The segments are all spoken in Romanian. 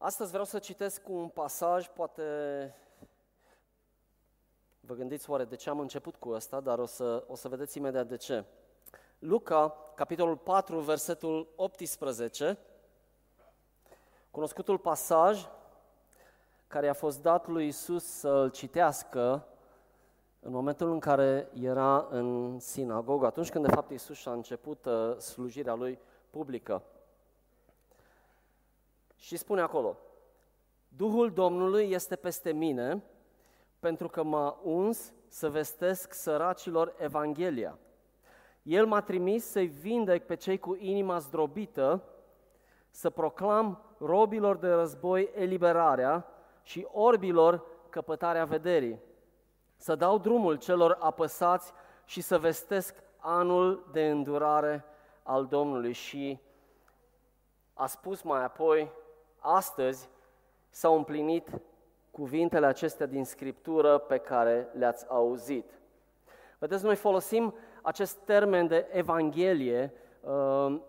Astăzi vreau să citesc un pasaj, poate vă gândiți oare de ce am început cu ăsta, dar o să, o să vedeți imediat de ce. Luca, capitolul 4, versetul 18, cunoscutul pasaj care a fost dat lui Isus să-l citească în momentul în care era în sinagogă, atunci când de fapt Isus și-a început uh, slujirea lui publică. Și spune acolo, Duhul Domnului este peste mine pentru că m-a uns să vestesc săracilor Evanghelia. El m-a trimis să-i vindec pe cei cu inima zdrobită, să proclam robilor de război eliberarea și orbilor căpătarea vederii, să dau drumul celor apăsați și să vestesc anul de îndurare al Domnului. Și a spus mai apoi, astăzi s-au împlinit cuvintele acestea din Scriptură pe care le-ați auzit. Vedeți, noi folosim acest termen de Evanghelie uh,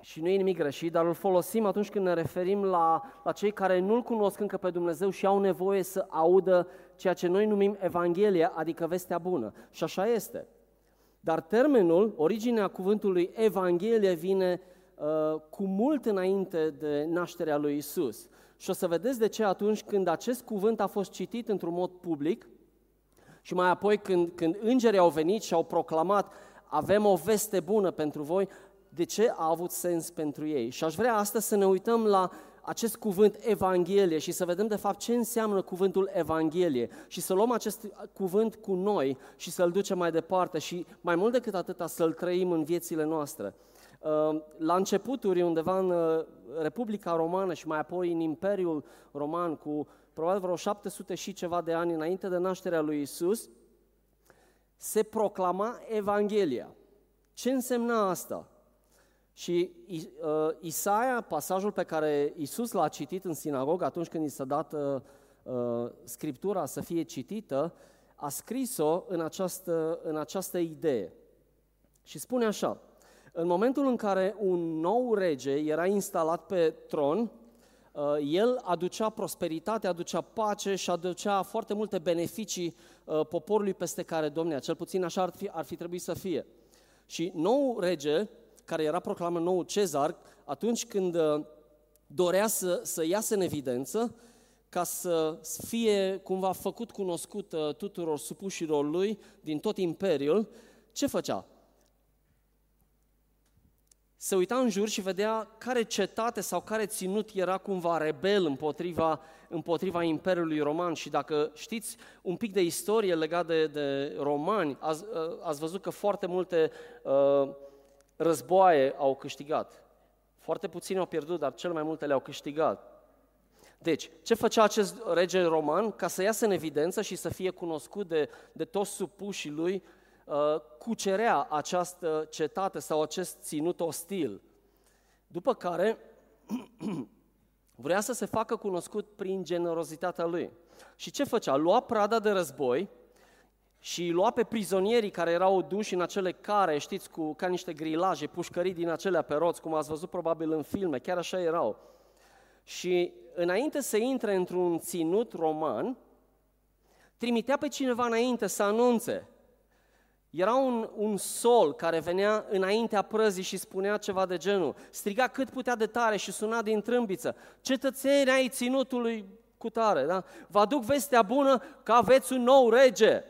și nu e nimic greșit, dar îl folosim atunci când ne referim la, la cei care nu-L cunosc încă pe Dumnezeu și au nevoie să audă ceea ce noi numim Evanghelia, adică vestea bună. Și așa este. Dar termenul, originea cuvântului Evanghelie vine uh, cu mult înainte de nașterea lui Isus. Și o să vedeți de ce atunci când acest cuvânt a fost citit într-un mod public și mai apoi când, când îngerii au venit și au proclamat avem o veste bună pentru voi, de ce a avut sens pentru ei. Și aș vrea astăzi să ne uităm la acest cuvânt Evanghelie și să vedem de fapt ce înseamnă cuvântul Evanghelie și să luăm acest cuvânt cu noi și să-l ducem mai departe și mai mult decât atâta să-l trăim în viețile noastre. Uh, la începuturi, undeva în uh, Republica Romană și mai apoi în Imperiul Roman, cu probabil vreo 700 și ceva de ani înainte de nașterea lui Isus, se proclama Evanghelia. Ce însemna asta? Și uh, Isaia, pasajul pe care Isus l-a citit în sinagogă atunci când i s-a dat uh, uh, scriptura să fie citită, a scris-o în această, în această idee. Și spune așa, în momentul în care un nou rege era instalat pe tron, uh, el aducea prosperitate, aducea pace și aducea foarte multe beneficii uh, poporului peste care domnea. Cel puțin așa ar fi, ar fi trebuit să fie. Și nou rege, care era proclamat nou cezar, atunci când uh, dorea să, să iasă în evidență, ca să fie cumva făcut cunoscut tuturor supușilor lui din tot imperiul, ce făcea? Se uita în jur și vedea care cetate sau care ținut era cumva rebel împotriva, împotriva Imperiului Roman. Și dacă știți un pic de istorie legat de, de romani, ați, ă, ați văzut că foarte multe uh, războaie au câștigat. Foarte puțini au pierdut, dar cel mai multe le-au câștigat. Deci, ce făcea acest rege roman ca să iasă în evidență și să fie cunoscut de, de toți supușii lui Uh, cucerea această cetate sau acest ținut ostil. După care vrea să se facă cunoscut prin generozitatea lui. Și ce făcea? Lua prada de război și lua pe prizonierii care erau duși în acele care, știți, cu, ca niște grilaje, pușcării din acelea pe roți, cum ați văzut probabil în filme, chiar așa erau. Și înainte să intre într-un ținut roman, trimitea pe cineva înainte să anunțe era un, un sol care venea înaintea prăzii și spunea ceva de genul. Striga cât putea de tare și suna din trâmbiță. Cetățenii ai ținutului cu tare, da? Vă aduc vestea bună că aveți un nou rege.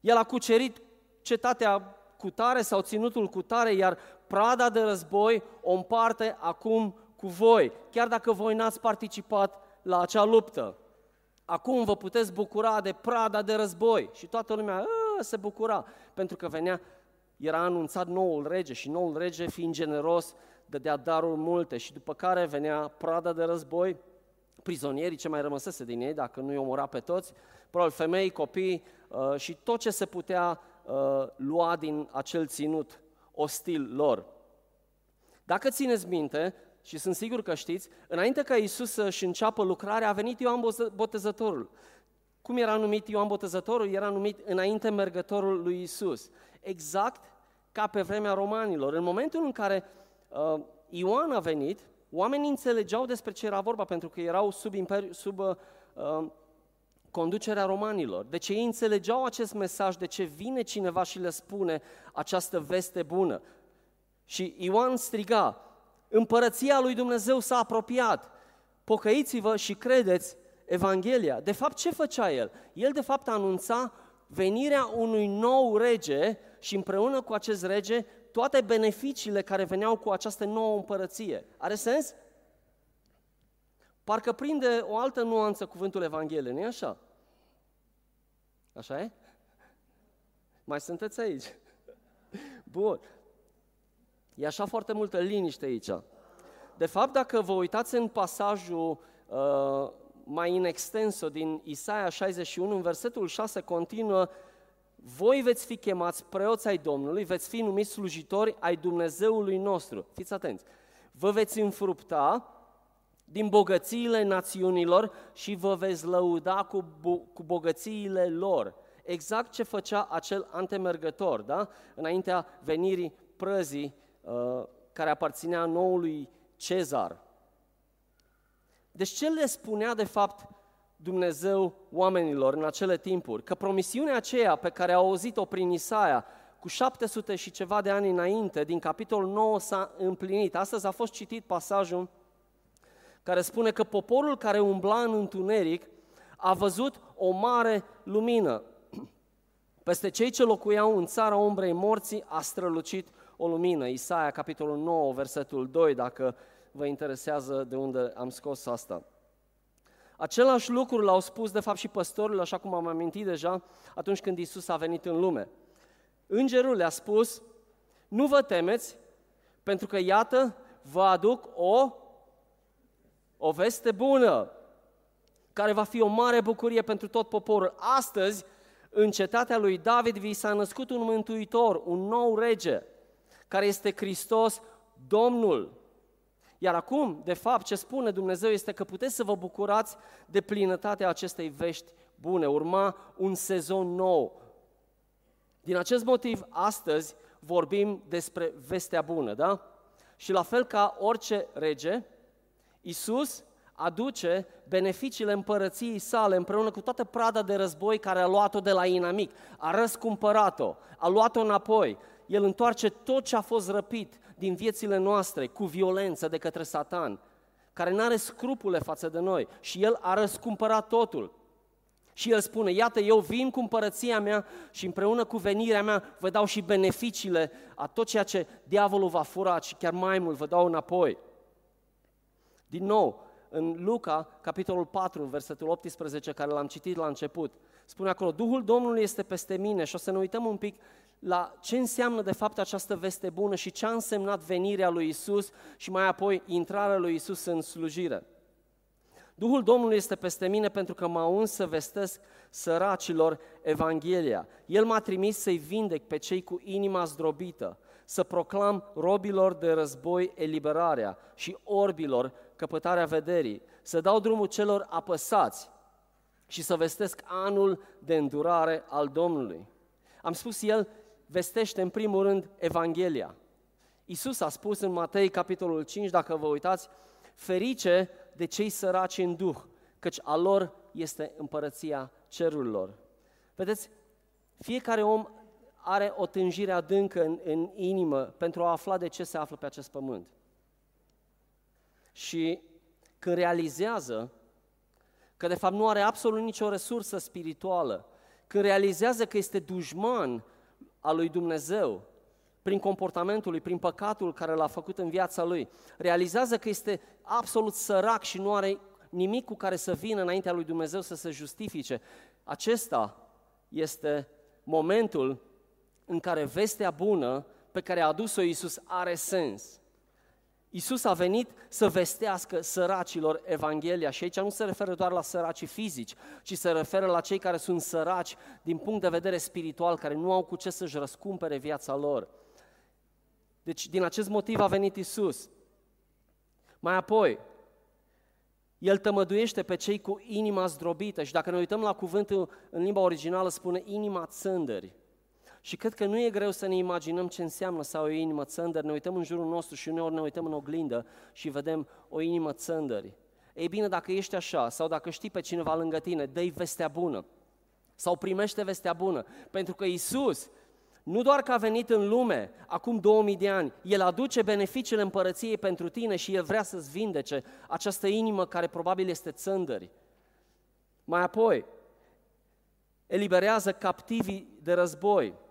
El a cucerit cetatea cu tare sau ținutul cu tare, iar prada de război o împarte acum cu voi, chiar dacă voi n-ați participat la acea luptă. Acum vă puteți bucura de prada de război. Și toată lumea, se bucura, pentru că venea, era anunțat noul rege și noul rege, fiind generos, dădea daruri multe și după care venea prada de război, prizonierii ce mai rămăsese din ei, dacă nu i omora pe toți, probabil femei, copii uh, și tot ce se putea uh, lua din acel ținut ostil lor. Dacă țineți minte, și sunt sigur că știți, înainte ca Isus să-și înceapă lucrarea, a venit Ioan Botezătorul. Cum era numit Ioan Botezătorul? Era numit înainte mergătorul lui Isus. Exact ca pe vremea romanilor. În momentul în care uh, Ioan a venit, Oamenii înțelegeau despre ce era vorba, pentru că erau sub, imperi, sub uh, conducerea romanilor. Deci ei înțelegeau acest mesaj, de ce vine cineva și le spune această veste bună. Și Ioan striga, împărăția lui Dumnezeu s-a apropiat, pocăiți-vă și credeți Evanghelia. De fapt, ce făcea el? El, de fapt, anunța venirea unui nou rege și împreună cu acest rege toate beneficiile care veneau cu această nouă împărăție. Are sens? Parcă prinde o altă nuanță cuvântul Evanghelie, nu-i așa? Așa e? Mai sunteți aici? Bun. E așa foarte multă liniște aici. De fapt, dacă vă uitați în pasajul uh, mai in extenso din Isaia 61, în versetul 6 continuă voi veți fi chemați preoți ai Domnului, veți fi numiți slujitori ai Dumnezeului nostru. Fiți atenți! Vă veți înfrupta din bogățiile națiunilor și vă veți lăuda cu, bu- cu bogățiile lor. Exact ce făcea acel antemergător, da? înaintea venirii prăzii uh, care aparținea noului Cezar. Deci ce le spunea de fapt Dumnezeu oamenilor în acele timpuri? Că promisiunea aceea pe care au auzit-o prin Isaia cu 700 și ceva de ani înainte, din capitolul 9 s-a împlinit. Astăzi a fost citit pasajul care spune că poporul care umbla în întuneric a văzut o mare lumină. Peste cei ce locuiau în țara umbrei morții a strălucit o lumină. Isaia, capitolul 9, versetul 2, dacă vă interesează de unde am scos asta. Același lucru l-au spus de fapt și păstorilor, așa cum am amintit deja, atunci când Isus a venit în lume. Îngerul le-a spus, nu vă temeți, pentru că iată, vă aduc o, o veste bună, care va fi o mare bucurie pentru tot poporul. Astăzi, în cetatea lui David, vi s-a născut un mântuitor, un nou rege, care este Hristos, Domnul. Iar acum, de fapt, ce spune Dumnezeu este că puteți să vă bucurați de plinătatea acestei vești bune. Urma un sezon nou. Din acest motiv, astăzi vorbim despre vestea bună, da? Și la fel ca orice rege, Isus aduce beneficiile împărăției sale împreună cu toată prada de război care a luat-o de la inamic, a răscumpărat-o, a luat-o înapoi. El întoarce tot ce a fost răpit din viețile noastre cu violență de către Satan, care nu are scrupule față de noi și El a răscumpărat totul. Și El spune, iată, eu vin cu împărăția mea și împreună cu venirea mea vă dau și beneficiile a tot ceea ce diavolul va fura și chiar mai mult vă dau înapoi. Din nou, în Luca, capitolul 4, versetul 18, care l-am citit la început, spune acolo, Duhul Domnului este peste mine și o să ne uităm un pic la ce înseamnă de fapt această veste bună și ce a însemnat venirea lui Isus și mai apoi intrarea lui Isus în slujire. Duhul Domnului este peste mine pentru că m-a uns să vestesc săracilor Evanghelia. El m-a trimis să-i vindec pe cei cu inima zdrobită, să proclam robilor de război eliberarea și orbilor căpătarea vederii, să dau drumul celor apăsați și să vestesc anul de îndurare al Domnului. Am spus el, vestește în primul rând Evanghelia. Isus a spus în Matei, capitolul 5, dacă vă uitați, ferice de cei săraci în duh, căci a lor este împărăția cerurilor. Vedeți, fiecare om are o tânjire adâncă în, în inimă pentru a afla de ce se află pe acest pământ. Și când realizează că de fapt nu are absolut nicio resursă spirituală, când realizează că este dușman al lui Dumnezeu, prin comportamentul lui, prin păcatul care l-a făcut în viața lui, realizează că este absolut sărac și nu are nimic cu care să vină înaintea lui Dumnezeu să se justifice. Acesta este momentul în care vestea bună pe care a adus-o Iisus are sens. Isus a venit să vestească săracilor Evanghelia și aici nu se referă doar la săracii fizici, ci se referă la cei care sunt săraci din punct de vedere spiritual, care nu au cu ce să-și răscumpere viața lor. Deci din acest motiv a venit Isus. Mai apoi, el tămăduiește pe cei cu inima zdrobită și dacă ne uităm la cuvântul în limba originală spune inima țândări. Și cred că nu e greu să ne imaginăm ce înseamnă să ai o inimă țândăr. Ne uităm în jurul nostru și uneori ne uităm în oglindă și vedem o inimă țândări. Ei bine, dacă ești așa sau dacă știi pe cineva lângă tine, dă-i vestea bună sau primește vestea bună. Pentru că Isus nu doar că a venit în lume acum 2000 de ani, El aduce beneficiile împărăției pentru tine și El vrea să-ți vindece această inimă care probabil este țândări. Mai apoi, eliberează captivii de război.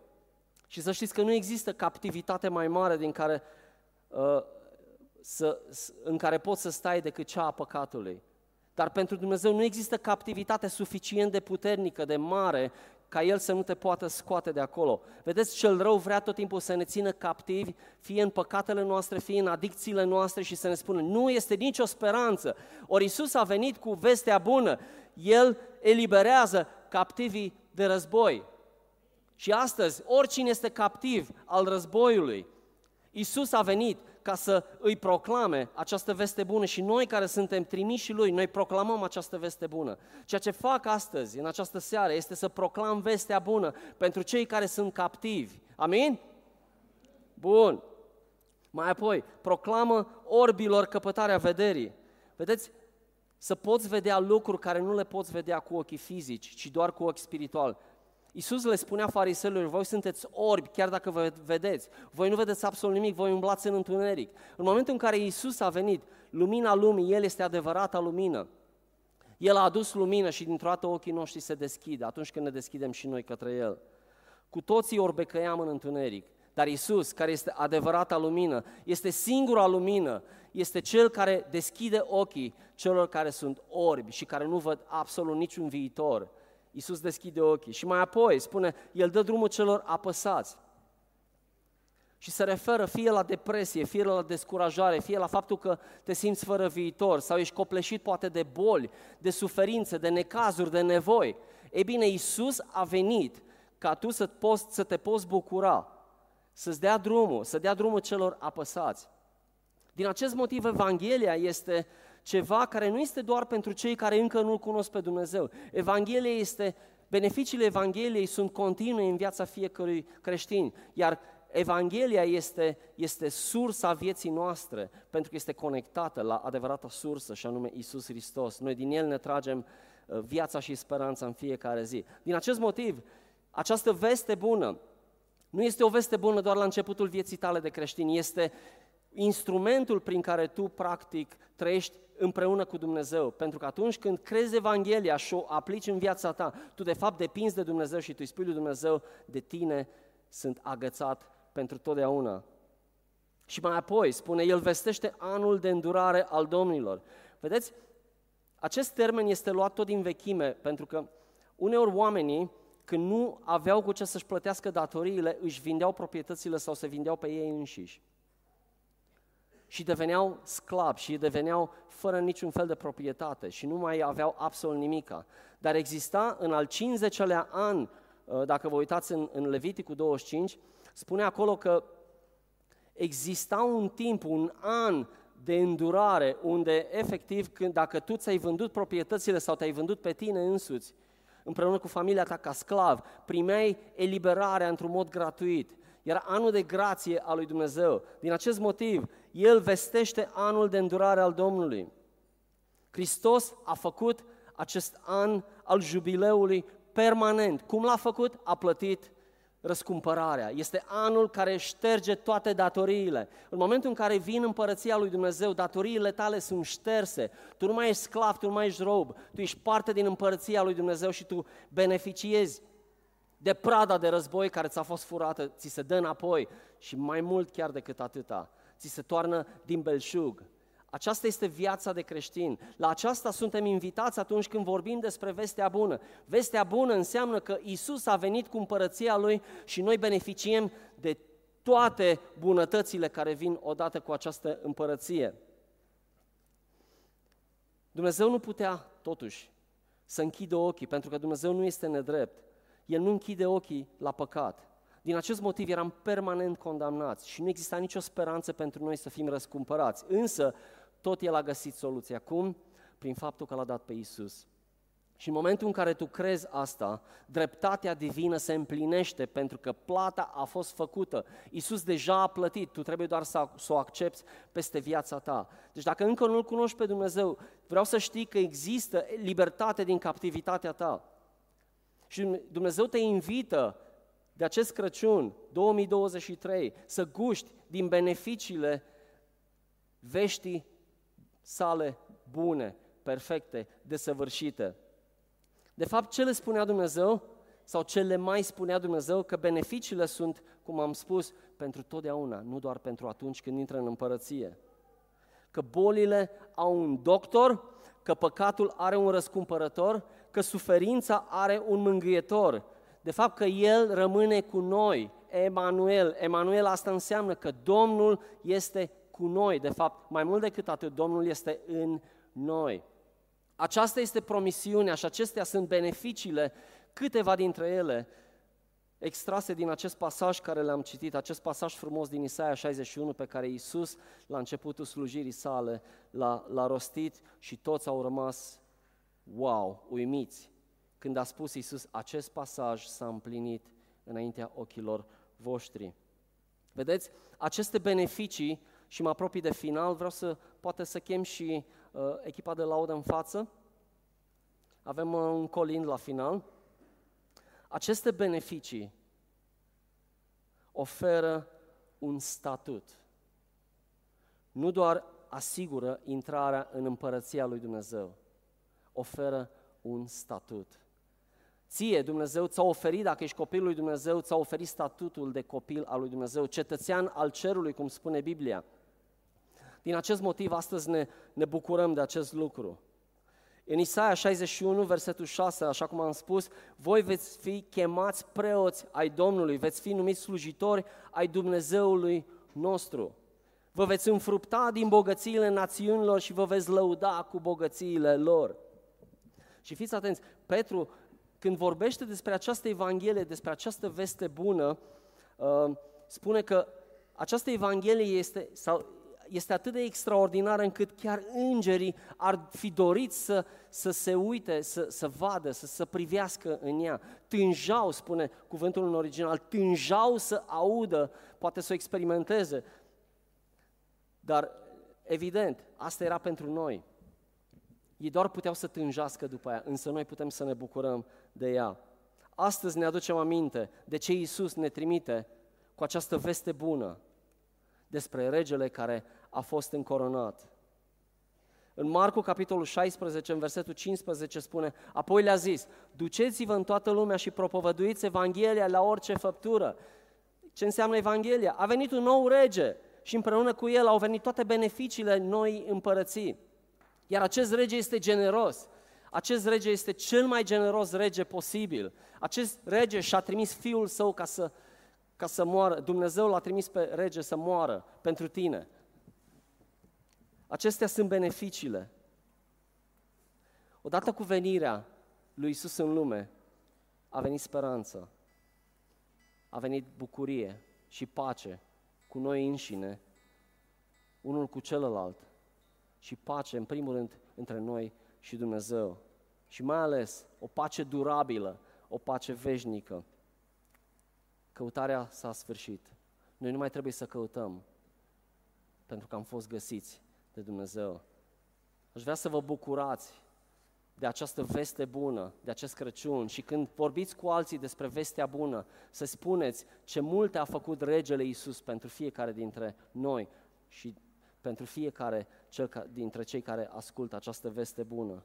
Și să știți că nu există captivitate mai mare din care, uh, să, în care poți să stai decât cea a păcatului. Dar pentru Dumnezeu nu există captivitate suficient de puternică, de mare, ca El să nu te poată scoate de acolo. Vedeți, cel rău vrea tot timpul să ne țină captivi, fie în păcatele noastre, fie în adicțiile noastre și să ne spună, nu este nicio speranță. Ori Isus a venit cu vestea bună, El eliberează captivii de război. Și astăzi, oricine este captiv al războiului, Isus a venit ca să îi proclame această veste bună și noi care suntem trimiși lui, noi proclamăm această veste bună. Ceea ce fac astăzi, în această seară, este să proclam vestea bună pentru cei care sunt captivi. Amin? Bun. Mai apoi, proclamă orbilor căpătarea vederii. Vedeți, să poți vedea lucruri care nu le poți vedea cu ochii fizici, ci doar cu ochi spiritual. Iisus le spunea fariseilor, voi sunteți orbi, chiar dacă vă vedeți. Voi nu vedeți absolut nimic, voi umblați în întuneric. În momentul în care Iisus a venit, lumina lumii, El este adevărata lumină. El a adus lumină și dintr-o dată ochii noștri se deschid atunci când ne deschidem și noi către El. Cu toții orbecăiam în întuneric, dar Isus, care este adevărata lumină, este singura lumină, este Cel care deschide ochii celor care sunt orbi și care nu văd absolut niciun viitor. Iisus deschide ochii și mai apoi spune, El dă drumul celor apăsați. Și se referă fie la depresie, fie la descurajare, fie la faptul că te simți fără viitor sau ești copleșit poate de boli, de suferințe, de necazuri, de nevoi. Ei bine, Iisus a venit ca tu să, poți, să te poți bucura, să-ți dea drumul, să dea drumul celor apăsați. Din acest motiv, Evanghelia este ceva care nu este doar pentru cei care încă nu-L cunosc pe Dumnezeu. Evanghelia este, beneficiile Evangheliei sunt continue în viața fiecărui creștin, iar Evanghelia este, este sursa vieții noastre, pentru că este conectată la adevărata sursă, și anume Isus Hristos. Noi din El ne tragem uh, viața și speranța în fiecare zi. Din acest motiv, această veste bună nu este o veste bună doar la începutul vieții tale de creștin, este instrumentul prin care tu practic trăiești împreună cu Dumnezeu. Pentru că atunci când crezi Evanghelia și o aplici în viața ta, tu de fapt depinzi de Dumnezeu și tu îi spui lui Dumnezeu, de tine sunt agățat pentru totdeauna. Și mai apoi spune, El vestește anul de îndurare al domnilor. Vedeți, acest termen este luat tot din vechime, pentru că uneori oamenii, când nu aveau cu ce să-și plătească datoriile, își vindeau proprietățile sau se vindeau pe ei înșiși și deveneau sclavi și deveneau fără niciun fel de proprietate și nu mai aveau absolut nimica. Dar exista în al 50-lea an, uh, dacă vă uitați în, în Leviticul 25, spune acolo că exista un timp, un an de îndurare, unde efectiv, când, dacă tu ți-ai vândut proprietățile sau te-ai vândut pe tine însuți, împreună cu familia ta ca sclav, primeai eliberarea într-un mod gratuit. Era anul de grație al lui Dumnezeu. Din acest motiv, El vestește anul de îndurare al Domnului. Hristos a făcut acest an al jubileului permanent. Cum l-a făcut? A plătit răscumpărarea. Este anul care șterge toate datoriile. În momentul în care vin împărăția lui Dumnezeu, datoriile tale sunt șterse. Tu nu mai ești sclav, tu nu mai ești rob, tu ești parte din împărăția lui Dumnezeu și tu beneficiezi de prada de război care ți-a fost furată, ți se dă înapoi și mai mult chiar decât atâta, ți se toarnă din belșug. Aceasta este viața de creștin. La aceasta suntem invitați atunci când vorbim despre vestea bună. Vestea bună înseamnă că Isus a venit cu împărăția Lui și noi beneficiem de toate bunătățile care vin odată cu această împărăție. Dumnezeu nu putea, totuși, să închidă ochii, pentru că Dumnezeu nu este nedrept. El nu închide ochii la păcat. Din acest motiv eram permanent condamnați și nu exista nicio speranță pentru noi să fim răscumpărați. Însă, tot El a găsit soluția. Cum? Prin faptul că l-a dat pe Isus. Și în momentul în care tu crezi asta, dreptatea divină se împlinește pentru că plata a fost făcută. Iisus deja a plătit, tu trebuie doar să, să o accepti peste viața ta. Deci dacă încă nu-L cunoști pe Dumnezeu, vreau să știi că există libertate din captivitatea ta. Și Dumnezeu te invită de acest Crăciun 2023 să guști din beneficiile veștii sale bune, perfecte, desăvârșite. De fapt, ce le spunea Dumnezeu sau ce le mai spunea Dumnezeu că beneficiile sunt, cum am spus, pentru totdeauna, nu doar pentru atunci când intră în împărăție. Că bolile au un doctor, că păcatul are un răscumpărător, că suferința are un mângâietor. De fapt că El rămâne cu noi, Emanuel. Emanuel asta înseamnă că Domnul este cu noi. De fapt, mai mult decât atât, Domnul este în noi. Aceasta este promisiunea și acestea sunt beneficiile, câteva dintre ele, extrase din acest pasaj care le-am citit, acest pasaj frumos din Isaia 61 pe care Iisus, la începutul slujirii sale, l-a, l-a rostit și toți au rămas, wow, uimiți, când a spus Iisus, acest pasaj s-a împlinit înaintea ochilor voștri. Vedeți, aceste beneficii, și mă apropii de final, vreau să poate să chem și uh, echipa de laudă în față. Avem uh, un colind la final. Aceste beneficii oferă un statut. Nu doar asigură intrarea în împărăția lui Dumnezeu, oferă un statut. Ție, Dumnezeu ți-a oferit, dacă ești copilul lui Dumnezeu, ți-a oferit statutul de copil al lui Dumnezeu, cetățean al cerului, cum spune Biblia. Din acest motiv, astăzi ne, ne bucurăm de acest lucru. În Isaia 61, versetul 6, așa cum am spus, voi veți fi chemați preoți ai Domnului, veți fi numiți slujitori ai Dumnezeului nostru. Vă veți înfrupta din bogățiile națiunilor și vă veți lăuda cu bogățiile lor. Și fiți atenți, Petru, când vorbește despre această Evanghelie, despre această veste bună, uh, spune că această Evanghelie este, sau este atât de extraordinară încât chiar îngerii ar fi dorit să, să se uite, să, să vadă, să, să privească în ea. Tânjau, spune cuvântul în original, tânjau să audă, poate să o experimenteze. Dar, evident, asta era pentru noi. Ei doar puteau să tânjească după ea, însă noi putem să ne bucurăm de ea. Astăzi ne aducem aminte de ce Iisus ne trimite cu această veste bună, despre regele care a fost încoronat. În Marcu, capitolul 16, în versetul 15, spune, apoi le-a zis, duceți-vă în toată lumea și propovăduiți Evanghelia la orice făptură. Ce înseamnă Evanghelia? A venit un nou rege și împreună cu el au venit toate beneficiile noi împărății. Iar acest rege este generos. Acest rege este cel mai generos rege posibil. Acest rege și-a trimis fiul său ca să ca să moară. Dumnezeu l-a trimis pe rege să moară pentru tine. Acestea sunt beneficiile. Odată cu venirea lui Isus în lume, a venit speranță, a venit bucurie și pace cu noi înșine, unul cu celălalt și pace, în primul rând, între noi și Dumnezeu. Și mai ales o pace durabilă, o pace veșnică. Căutarea s-a sfârșit. Noi nu mai trebuie să căutăm, pentru că am fost găsiți de Dumnezeu. Aș vrea să vă bucurați de această veste bună, de acest Crăciun și când vorbiți cu alții despre vestea bună, să spuneți ce multe a făcut regele Iisus pentru fiecare dintre noi și pentru fiecare cel ca, dintre cei care ascultă această veste bună.